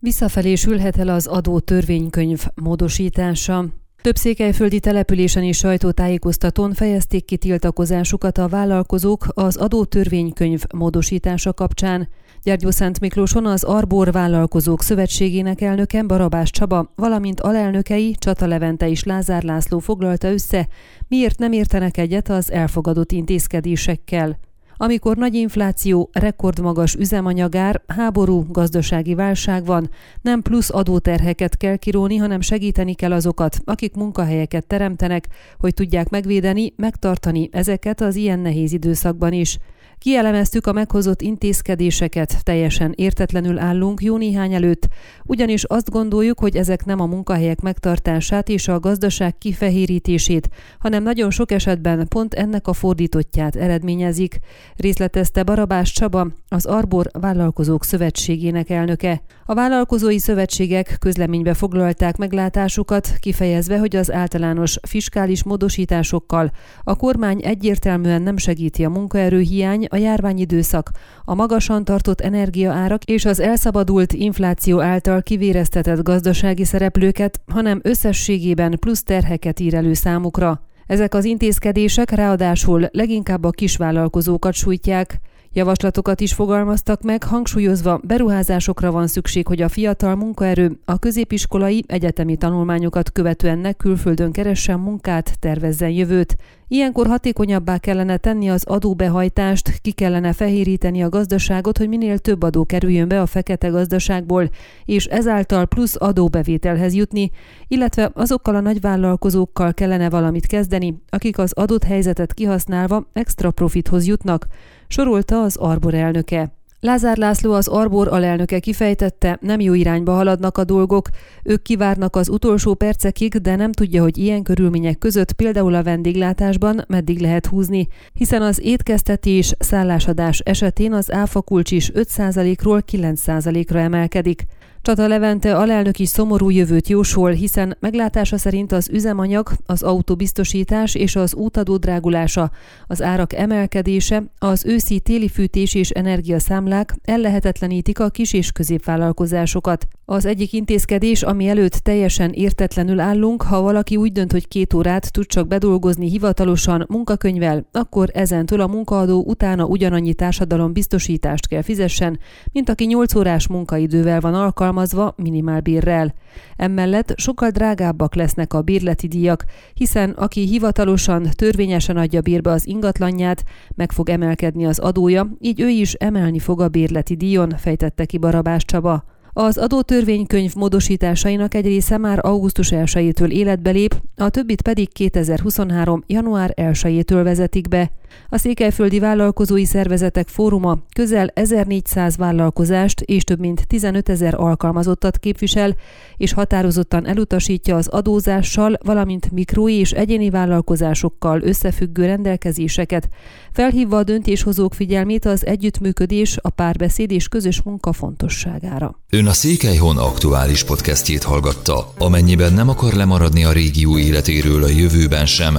Visszafelé sülhet el az adó törvénykönyv módosítása. Több székelyföldi településen és sajtótájékoztatón fejezték ki tiltakozásukat a vállalkozók az adótörvénykönyv módosítása kapcsán. Gyergyó Szent Miklóson az Arbor Vállalkozók Szövetségének elnöke Barabás Csaba, valamint alelnökei Csata Levente és Lázár László foglalta össze, miért nem értenek egyet az elfogadott intézkedésekkel amikor nagy infláció, rekordmagas üzemanyagár, háború, gazdasági válság van, nem plusz adóterheket kell kiróni, hanem segíteni kell azokat, akik munkahelyeket teremtenek, hogy tudják megvédeni, megtartani ezeket az ilyen nehéz időszakban is. Kielemeztük a meghozott intézkedéseket, teljesen értetlenül állunk jó néhány előtt, ugyanis azt gondoljuk, hogy ezek nem a munkahelyek megtartását és a gazdaság kifehérítését, hanem nagyon sok esetben pont ennek a fordítottját eredményezik, részletezte Barabás Csaba, az Arbor Vállalkozók Szövetségének elnöke. A vállalkozói szövetségek közleménybe foglalták meglátásukat, kifejezve, hogy az általános fiskális módosításokkal a kormány egyértelműen nem segíti a munkaerőhiány, a járványidőszak, a magasan tartott energiaárak és az elszabadult infláció által kivéreztetett gazdasági szereplőket, hanem összességében plusz terheket ír elő számukra. Ezek az intézkedések ráadásul leginkább a kisvállalkozókat sújtják, Javaslatokat is fogalmaztak meg, hangsúlyozva beruházásokra van szükség, hogy a fiatal munkaerő a középiskolai egyetemi tanulmányokat követően ne külföldön keressen munkát, tervezzen jövőt. Ilyenkor hatékonyabbá kellene tenni az adóbehajtást, ki kellene fehéríteni a gazdaságot, hogy minél több adó kerüljön be a fekete gazdaságból, és ezáltal plusz adóbevételhez jutni, illetve azokkal a nagyvállalkozókkal kellene valamit kezdeni, akik az adott helyzetet kihasználva extra profithoz jutnak, sorolta az Arbor elnöke. Lázár László az Arbor alelnöke kifejtette, nem jó irányba haladnak a dolgok, ők kivárnak az utolsó percekig, de nem tudja, hogy ilyen körülmények között például a vendéglátásban meddig lehet húzni, hiszen az étkeztetés, szállásadás esetén az áfakulcs is 5%-ról 9%-ra emelkedik. Csata Levente alelnök is szomorú jövőt jósol, hiszen meglátása szerint az üzemanyag, az autóbiztosítás és az útadó drágulása, az árak emelkedése, az őszi téli fűtés és energiaszámlák ellehetetlenítik a kis- és középvállalkozásokat. Az egyik intézkedés, ami előtt teljesen értetlenül állunk, ha valaki úgy dönt, hogy két órát tud csak bedolgozni hivatalosan munkakönyvel, akkor ezentől a munkaadó utána ugyanannyi társadalom biztosítást kell fizessen, mint aki 8 órás munkaidővel van alkalmazva minimálbérrel. Emellett sokkal drágábbak lesznek a bérleti díjak, hiszen aki hivatalosan, törvényesen adja bérbe az ingatlanját, meg fog emelkedni az adója, így ő is emelni fog a bérleti díjon, fejtette ki Barabás Csaba. Az adótörvénykönyv módosításainak egy része már augusztus 1-től életbe lép, a többit pedig 2023. január 1-től vezetik be. A Székelyföldi Vállalkozói Szervezetek Fóruma közel 1400 vállalkozást és több mint 15 ezer alkalmazottat képvisel, és határozottan elutasítja az adózással, valamint mikro- és egyéni vállalkozásokkal összefüggő rendelkezéseket, felhívva a döntéshozók figyelmét az együttműködés, a párbeszéd és közös munka fontosságára. Ön a Székelyhon aktuális podcastjét hallgatta. Amennyiben nem akar lemaradni a régió életéről a jövőben sem,